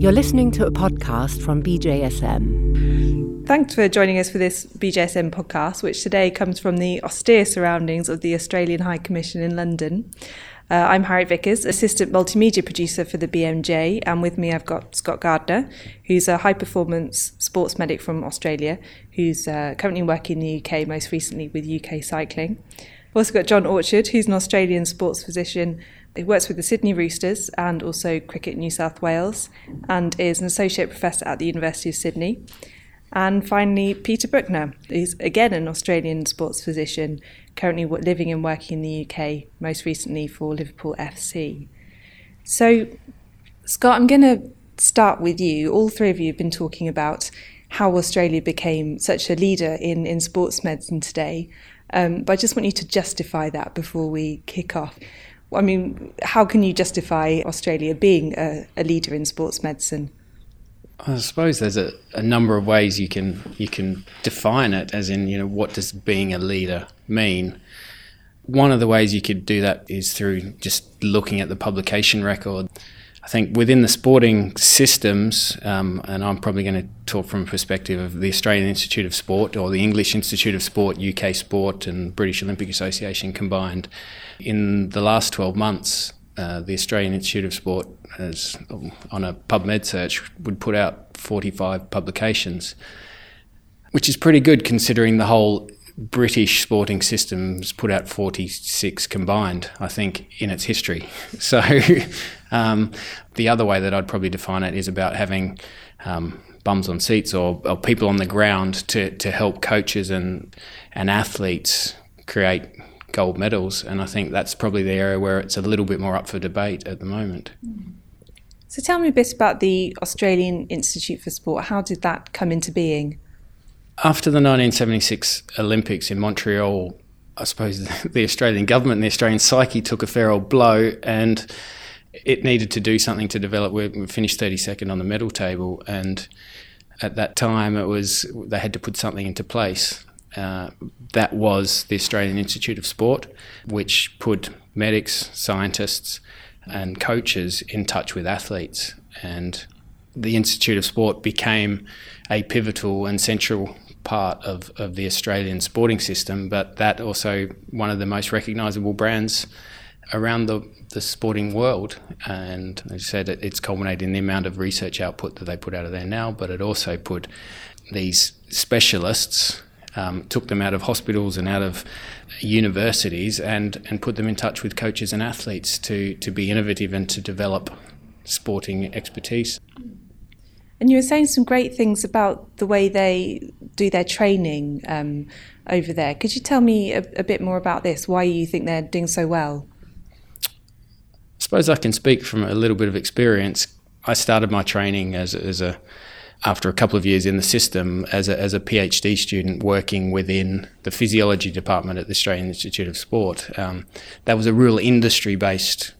You're listening to a podcast from BJSM. Thanks for joining us for this BJSM podcast, which today comes from the austere surroundings of the Australian High Commission in London. Uh, I'm Harriet Vickers, assistant multimedia producer for the BMJ, and with me I've got Scott Gardner, who's a high performance sports medic from Australia, who's uh, currently working in the UK, most recently with UK Cycling. We've also got John Orchard, who's an Australian sports physician he works with the Sydney Roosters and also Cricket New South Wales and is an associate professor at the University of Sydney. And finally, Peter Brukner, who's again an Australian sports physician, currently living and working in the UK, most recently for Liverpool FC. So, Scott, I'm going to start with you. All three of you have been talking about how Australia became such a leader in, in sports medicine today. Um, but I just want you to justify that before we kick off. I mean, how can you justify Australia being a, a leader in sports medicine? I suppose there's a, a, number of ways you can you can define it, as in you know what does being a leader mean. One of the ways you could do that is through just looking at the publication record. I think within the sporting systems, um, and I'm probably going to talk from a perspective of the Australian Institute of Sport or the English Institute of Sport, UK Sport, and British Olympic Association combined. In the last 12 months, uh, the Australian Institute of Sport has, on a PubMed search, would put out 45 publications, which is pretty good considering the whole British sporting systems put out 46 combined, I think, in its history. So um, the other way that I'd probably define it is about having um, bums on seats or, or, people on the ground to, to help coaches and, and athletes create gold medals. And I think that's probably the area where it's a little bit more up for debate at the moment. So tell me a bit about the Australian Institute for Sport. How did that come into being? After the 1976 Olympics in Montreal, I suppose the Australian government and the Australian psyche took a fair old blow and it needed to do something to develop. We finished 32nd on the medal table, and at that time, it was they had to put something into place. Uh, that was the Australian Institute of Sport, which put medics, scientists, and coaches in touch with athletes. And the Institute of Sport became a pivotal and central part of, of the Australian sporting system, but that also one of the most recognisable brands around the, the sporting world. And as I said, it, it's culminated in the amount of research output that they put out of there now, but it also put these specialists um, took them out of hospitals and out of universities and, and put them in touch with coaches and athletes to, to be innovative and to develop sporting expertise. And you were saying some great things about the way they do their training um, over there. Could you tell me a, a, bit more about this? Why you think they're doing so well? Suppose I can speak from a little bit of experience. I started my training as, as a after a couple of years in the system as a, as a PhD student working within the physiology department at the Australian Institute of Sport. Um, that was a real industry based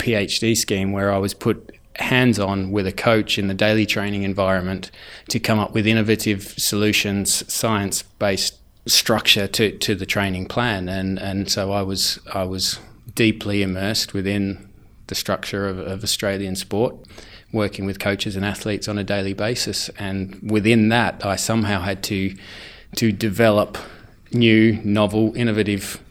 PhD scheme where I was put hands on with a coach in the daily training environment to come up with innovative solutions, science based structure to, to the training plan. And, and so I was, I was deeply immersed within the structure of, of Australian sport working with coaches and athletes on a daily basis. And within that, I somehow had to to develop new, novel, innovative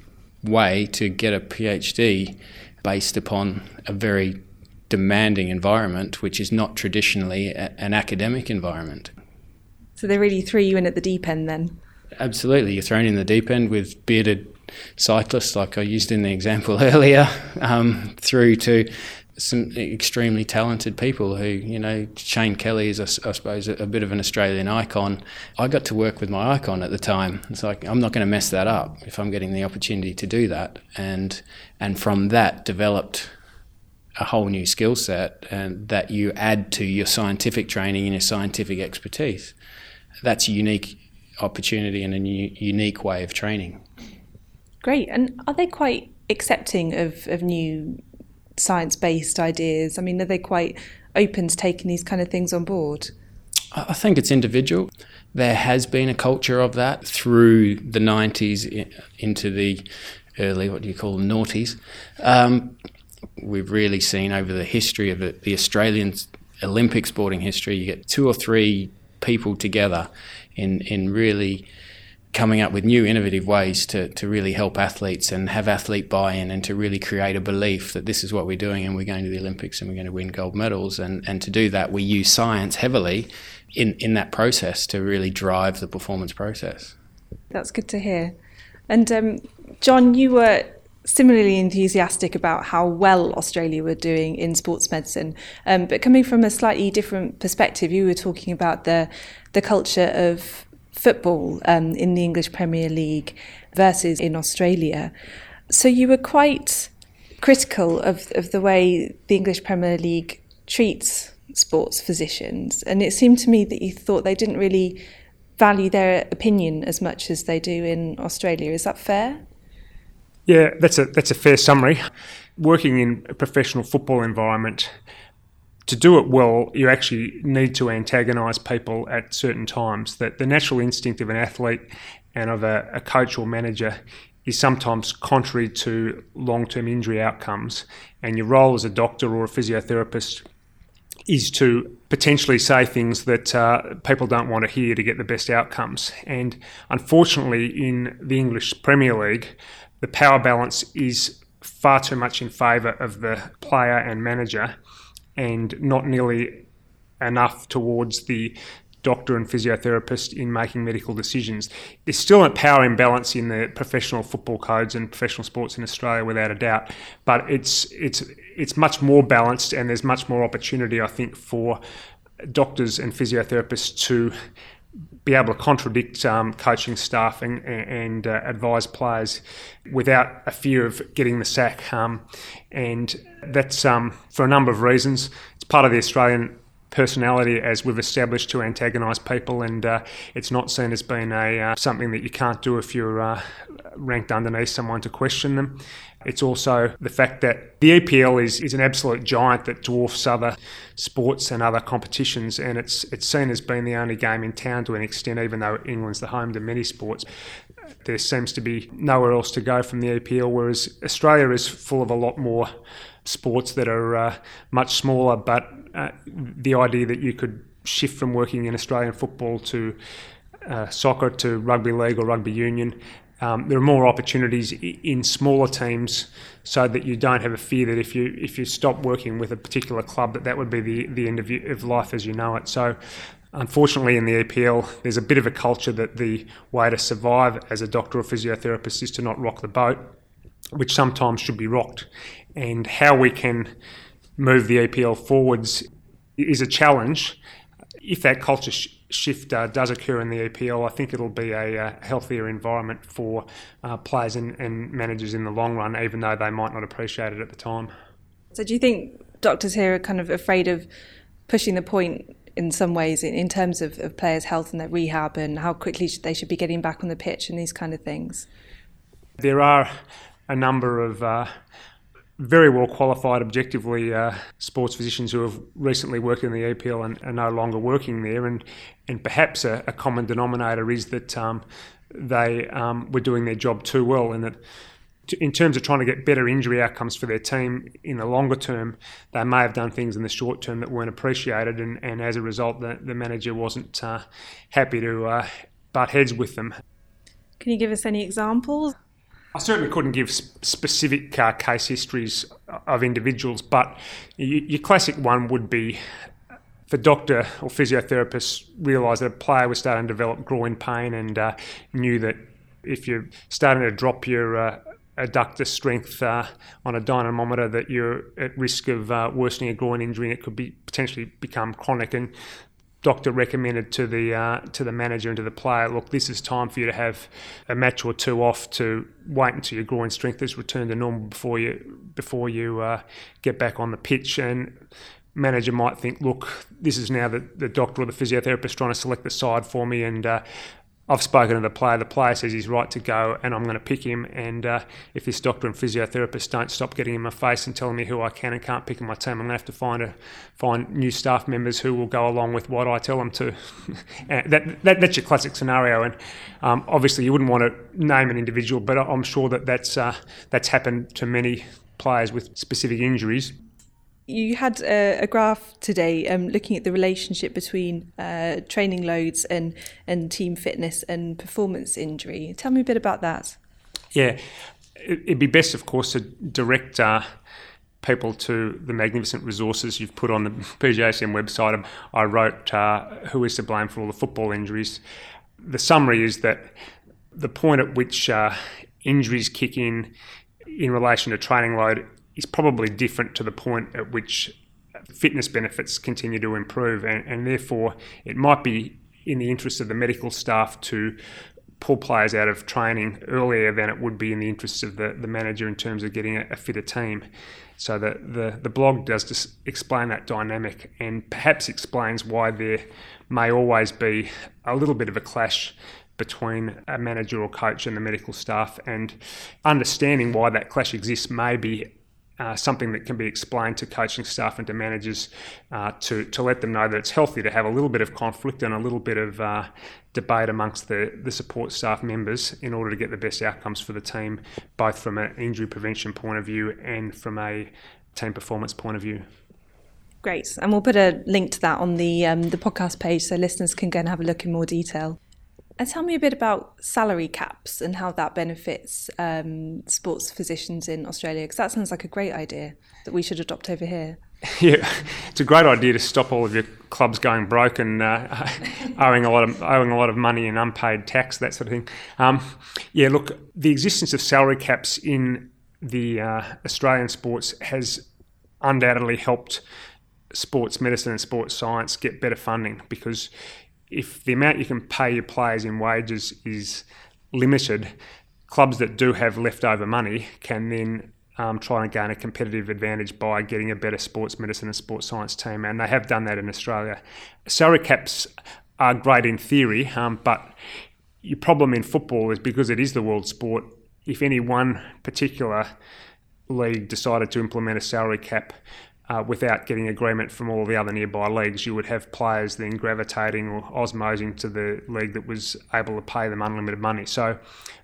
way to get a PhD based upon a very demanding environment, which is not traditionally a, an academic environment. So they really threw you in at the deep end then? Absolutely. You're thrown in the deep end with bearded cyclists, like I used in the example earlier, um, through to some extremely talented people who, you know, Shane Kelly is, I suppose, a, bit of an Australian icon. I got to work with my icon at the time. It's like, I'm not going to mess that up if I'm getting the opportunity to do that. And, and from that, developed a whole new skill set and that you add to your scientific training and your scientific expertise. That's a unique opportunity and a new, unique way of training. Great. And are they quite accepting of, of new science based ideas? I mean, are they quite open to taking these kind of things on board? I think it's individual. There has been a culture of that through the 90s into the early, what do you call them, noughties. Um, we've really seen over the history of it, the Australian Olympic sporting history, you get two or three people together in, in really coming up with new innovative ways to, to really help athletes and have athlete buy-in and to really create a belief that this is what we're doing and we're going to the Olympics and we're going to win gold medals and, and to do that we use science heavily in, in that process to really drive the performance process. That's good to hear. And um, John, you were similarly enthusiastic about how well Australia were doing in sports medicine. Um, but coming from a slightly different perspective, you were talking about the the culture of football um, in the English Premier League versus in Australia. So you were quite critical of, of the way the English Premier League treats sports physicians. And it seemed to me that you thought they didn't really value their opinion as much as they do in Australia. Is that fair? Yeah, that's a that's a fair summary. Working in a professional football environment, to do it well, you actually need to antagonise people at certain times. That the natural instinct of an athlete and of a, a coach or manager is sometimes contrary to long-term injury outcomes. And your role as a doctor or a physiotherapist is to potentially say things that uh, people don't want to hear to get the best outcomes. And unfortunately, in the English Premier League, the power balance is far too much in favour of the player and manager and not nearly enough towards the doctor and physiotherapist in making medical decisions. There's still a power imbalance in the professional football codes and professional sports in Australia, without a doubt. But it's it's it's much more balanced, and there's much more opportunity, I think, for doctors and physiotherapists to be able to contradict um, coaching staff and, and uh, advise players without a fear of getting the sack. Um, and that's um, for a number of reasons. It's part of the Australian personality as we've established to antagonise people, and uh, it's not seen as being a uh, something that you can't do if you're uh, ranked underneath someone to question them. It's also the fact that the EPL is, is an absolute giant that dwarfs other sports and other competitions, and it's it's seen as being the only game in town to an extent, even though England's the home to many sports. There seems to be nowhere else to go from the EPL, whereas Australia is full of a lot more sports that are uh, much smaller, but uh, the idea that you could shift from working in Australian football to uh, soccer to rugby league or rugby union um, there are more opportunities in smaller teams, so that you don't have a fear that if you if you stop working with a particular club, that that would be the the end of, you, of life as you know it. So. Unfortunately, in the EPL, there's a bit of a culture that the way to survive as a doctor or physiotherapist is to not rock the boat, which sometimes should be rocked. And how we can move the EPL forwards is a challenge. If that culture sh- shift uh, does occur in the EPL, I think it'll be a, uh, healthier environment for uh, players and, and, managers in the long run, even though they might not appreciate it at the time. So, do you think doctors here are kind of afraid of pushing the point in some ways in, in terms of, of players' health and their rehab and how quickly they should be getting back on the pitch and these kind of things? There are a number of uh, very well qualified, objectively, uh, sports physicians who have recently worked in the EPL and are no longer working there. And, and perhaps a, a common denominator is that um, they um, were doing their job too well, and that in terms of trying to get better injury outcomes for their team in the longer term, they may have done things in the short term that weren't appreciated, and, and as a result, the, the manager wasn't uh, happy to uh, butt heads with them. Can you give us any examples? I certainly couldn't give specific uh, case histories of individuals, but your classic one would be the doctor or physiotherapist realised that a player was starting to develop groin pain and uh, knew that if you're starting to drop your uh, adductor strength uh, on a dynamometer that you're at risk of uh, worsening a groin injury and it could be potentially become chronic. And doctor recommended to the uh, to the manager and to the player, look, this is time for you to have a match or two off to wait until your groin strength has returned to normal before you before you uh, get back on the pitch. And manager might think, look, this is now the, the doctor or the physiotherapist trying to select the side for me, and uh, I've spoken to the player. The player says he's right to go, and I'm going to pick him. And uh, if this doctor and physiotherapist don't stop getting in my face and telling me who I can and can't pick in my team, I'm going to have to find a find new staff members who will go along with what I tell them to. that, that, that's your classic scenario, and um, obviously you wouldn't want to name an individual, but I'm sure that that's uh, that's happened to many players with specific injuries You had a, a graph today um, looking at the relationship between uh, training loads and, and team fitness and performance injury. Tell me a bit about that. Yeah, it'd be best, of course, to direct uh, people to the magnificent resources you've put on the BJSM website. I wrote uh, Who is to Blame for All the Football Injuries. The summary is that the point at which uh, injuries kick in in relation to training load is probably different to the point at which fitness benefits continue to improve, and, and therefore it might be in the interest of the medical staff to pull players out of training earlier than it would be in the interests of the, the manager in terms of getting a, a fitter team. So the, the, the blog does just explain that dynamic and perhaps explains why there may always be a little bit of a clash between a manager or coach and the medical staff and understanding why that clash exists may be uh, something that can be explained to coaching staff and to managers uh, to, to let them know that it's healthy to have a little bit of conflict and a little bit of uh, debate amongst the, the support staff members in order to get the best outcomes for the team, both from an injury prevention point of view and from a team performance point of view. Great, and we'll put a link to that on the um, the podcast page so listeners can go and have a look in more detail. And tell me a bit about salary caps and how that benefits um, sports physicians in Australia, because that sounds like a great idea that we should adopt over here. Yeah, it's a great idea to stop all of your clubs going broke and uh, owing a lot of owing a lot of money in unpaid tax, that sort of thing. Um, yeah, look, the existence of salary caps in the uh, Australian sports has undoubtedly helped sports medicine and sports science get better funding because if the amount you can pay your players in wages is limited, clubs that do have leftover money can then um, try and gain a competitive advantage by getting a better sports medicine and sports science team, and they have done that in Australia. Salary caps are great in theory, um, but your problem in football is because it is the world sport. If any one particular league decided to implement a salary cap, uh, without getting agreement from all the other nearby leagues, you would have players then gravitating or osmosing to the league that was able to pay them unlimited money. So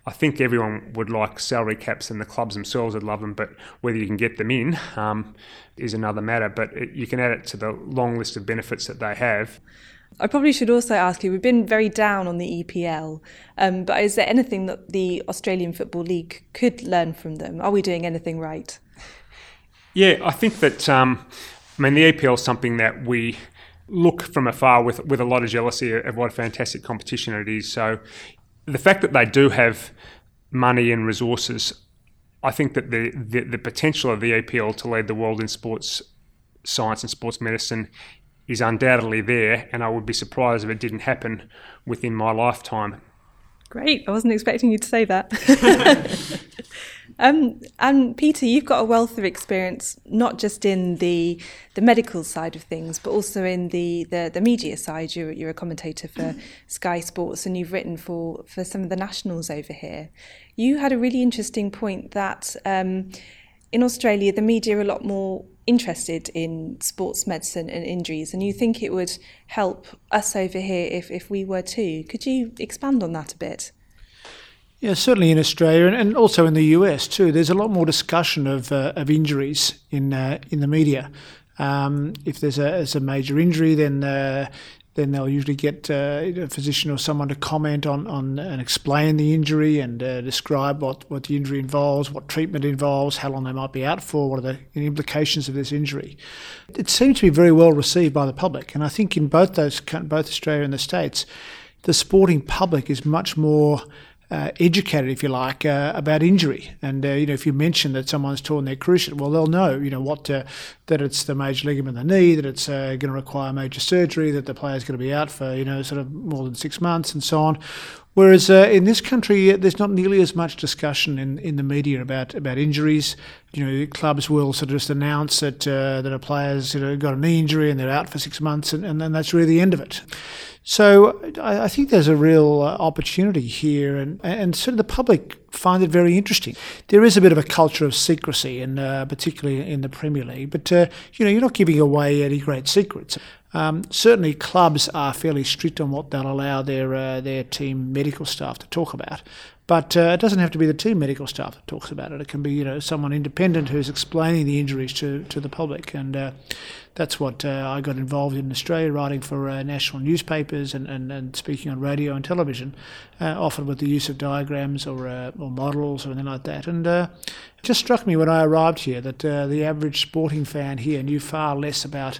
I think everyone would like salary caps and the clubs themselves would love them, but whether you can get them in um, is another matter. But it, you can add it to the long list of benefits that they have. I probably should also ask you, we've been very down on the EPL, um, but is there anything that the Australian Football League could learn from them? Are we doing anything right? Yeah, I think that, um, I mean, the EPL is something that we look from afar with, with a lot of jealousy of what a fantastic competition it is. So the fact that they do have money and resources, I think that the, the, the potential of the EPL to lead the world in sports science and sports medicine is undoubtedly there, and I would be surprised if it didn't happen within my lifetime. Great. I wasn't expecting you to say that. um, and Peter, you've got a wealth of experience, not just in the the medical side of things, but also in the the, the media side. You're, you're a commentator for Sky Sports, and you've written for for some of the nationals over here. You had a really interesting point that um, in Australia, the media are a lot more interested in sports medicine and injuries, and you think it would help us over here if, if we were too. Could you expand on that a bit? Yeah, certainly in Australia and, also in the US too. There's a lot more discussion of, uh, of injuries in uh, in the media. Um, if there's a, there's a major injury, then uh, then they'll usually get uh, a physician or someone to comment on, on and explain the injury and uh, describe what, what the injury involves, what treatment involves, how long they might be out for, what are the implications of this injury. It seems to be very well received by the public, and I think in both those both Australia and the States, the sporting public is much more uh, educated, if you like, uh, about injury. And uh, you know, if you mention that someone's torn their cruciate, well, they'll know, you know, what uh, that it's the major ligament in the knee, that it's uh, going to require major surgery, that the player's going to be out for you know sort of more than six months, and so on. Whereas uh, in this country, there's not nearly as much discussion in, in the media about, about injuries. You know, clubs will sort of just announce that that a player's you know, got a knee injury and they're out for six months, and, and then that's really the end of it. So I, I think there's a real uh, opportunity here, and and sort of the public find it very interesting. There is a bit of a culture of secrecy, and uh, particularly in the Premier League, but uh, you know you're not giving away any great secrets. Um, certainly, clubs are fairly strict on what they'll allow their uh, their team medical staff to talk about. But uh, it doesn't have to be the team medical staff that talks about it. It can be, you know, someone independent who's explaining the injuries to, to the public. And uh, that's what uh, I got involved in Australia, writing for uh, national newspapers and, and, and speaking on radio and television, uh, often with the use of diagrams or, uh, or models or anything like that. And it just struck me when I arrived here that the average sporting fan here knew far less about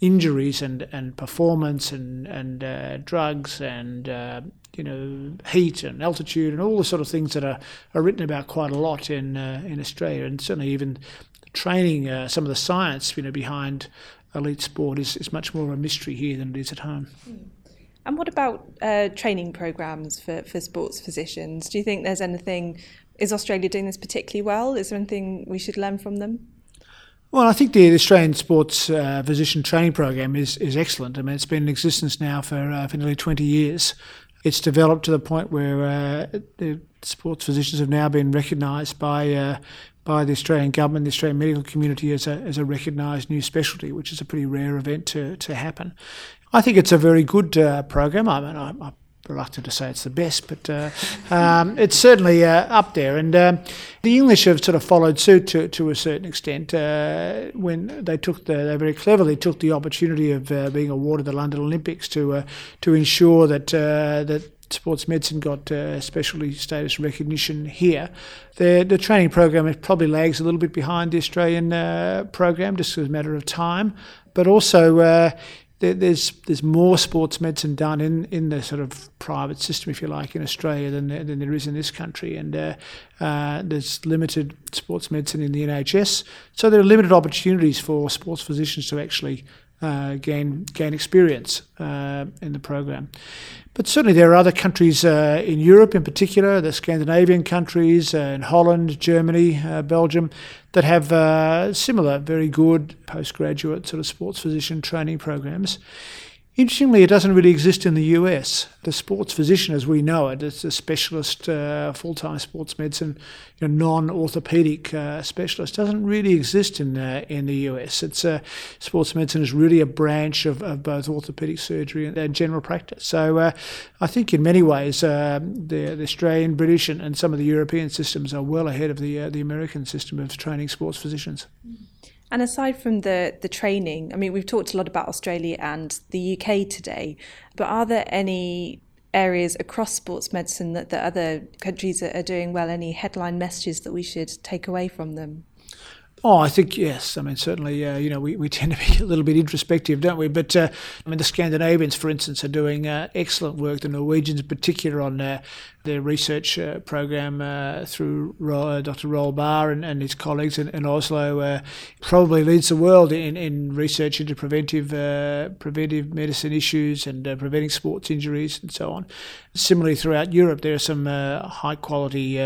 injuries and, and performance and, and uh, drugs and uh, you know heat and altitude and all the sort of things that are, are written about quite a lot in uh, in Australia and certainly even training uh, some of the science you know behind elite sport is, is much more of a mystery here than it is at home. And what about uh, training programs for, for sports physicians? Do you think there's anything? Is Australia doing this particularly well? Is there anything we should learn from them? Well, I think the Australian Sports uh, Physician Training Program is, is excellent. I mean, it's been in existence now for, uh, for nearly 20 years. It's developed to the point where uh, the sports physicians have now been recognised by uh, by the Australian government, the Australian medical community as a, as a recognised new specialty, which is a pretty rare event to, to happen. I think it's a very good uh, program. I mean, I, I reluctant to say it's the best, but uh, um, it's certainly uh, up there. And um, the English have sort of followed suit to, to a certain extent uh, when they took the they very cleverly took the opportunity of uh, being awarded the London Olympics to uh, to ensure that uh, that sports medicine got uh, specialty status recognition here. The, the training program probably lags a little bit behind the Australian uh, program just as a matter of time, but also uh, there's there's more sports medicine done in, in the sort of private system, if you like, in Australia than there, than there is in this country, and uh, uh, there's limited sports medicine in the NHS, so there are limited opportunities for sports physicians to actually uh, gain gain experience uh, in the program. But certainly there are other countries uh, in Europe, in particular, the Scandinavian countries, uh, in Holland, Germany, uh, Belgium, that have uh, similar, very good postgraduate sort of sports physician training programs. Interestingly, it doesn't really exist in the US. The sports physician, as we know it, it's a specialist, uh, full-time sports medicine, you know, non-orthopedic uh, specialist, doesn't really exist in uh, in the US. It's uh, sports medicine is really a branch of, of both orthopedic surgery and, and general practice. So, uh, I think in many ways, um, the, the, Australian, British, and, and, some of the European systems are well ahead of the uh, the American system of training sports physicians. Mm. And aside from the the training, I mean, we've talked a lot about Australia and the UK today, but are there any areas across sports medicine that the other countries are doing well? Any headline messages that we should take away from them? Oh, I think yes. I mean, certainly, uh, you know, we, we tend to be a little bit introspective, don't we? But uh, I mean, the Scandinavians, for instance, are doing uh, excellent work. The Norwegians, in particular, on uh, their research uh, program uh, through Dr. Roald Bahr and, and his colleagues in, in Oslo, probably leads the world in, in research into preventive preventive medicine issues and preventing sports injuries and so on. Similarly, throughout Europe, there are some high quality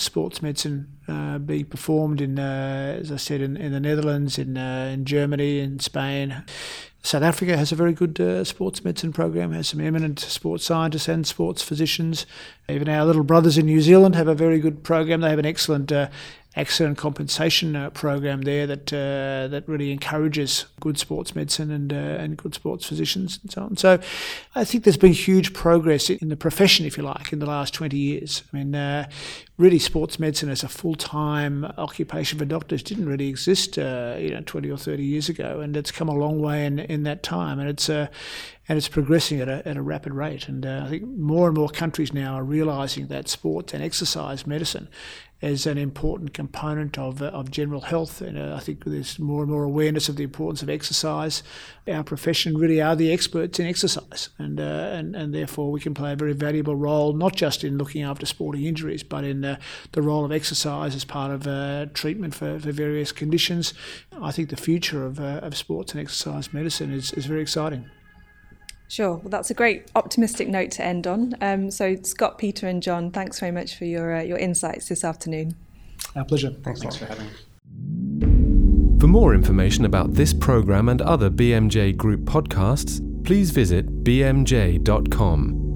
sports medicine uh, being performed in, uh, as I said, in, in the Netherlands, in, uh, in Germany, in Spain. South Africa has a very good uh, sports medicine program, has some eminent sports scientists and sports physicians. Even our little brothers in New Zealand have a very good program. They have an excellent uh, accident compensation uh, program there that uh, that really encourages good sports medicine and uh, and good sports physicians and so on. So, I think there's been huge progress in the profession, if you like, in the last 20 years. I mean, uh, really, sports medicine as a full-time occupation for doctors didn't really exist, uh, you know, 20 or 30 years ago, and it's come a long way in in that time, and it's uh, and it's progressing at a, at a rapid rate. And I think more and more countries now are realising that sports and exercise medicine as an important component of, uh, of general health. And uh, I think there's more and more awareness of the importance of exercise. Our profession really are the experts in exercise, and, uh, and, and therefore we can play a very valuable role, not just in looking after sporting injuries, but in uh, the role of exercise as part of uh, treatment for, for various conditions. I think the future of, uh, of sports and exercise medicine is, is very exciting. Sure. Well, that's a great optimistic note to end on. Um, so, Scott, Peter, and John, thanks very much for your uh, your insights this afternoon. Our pleasure. Thanks, thanks for having us. For more information about this program and other BMJ Group podcasts, please visit bmj.com.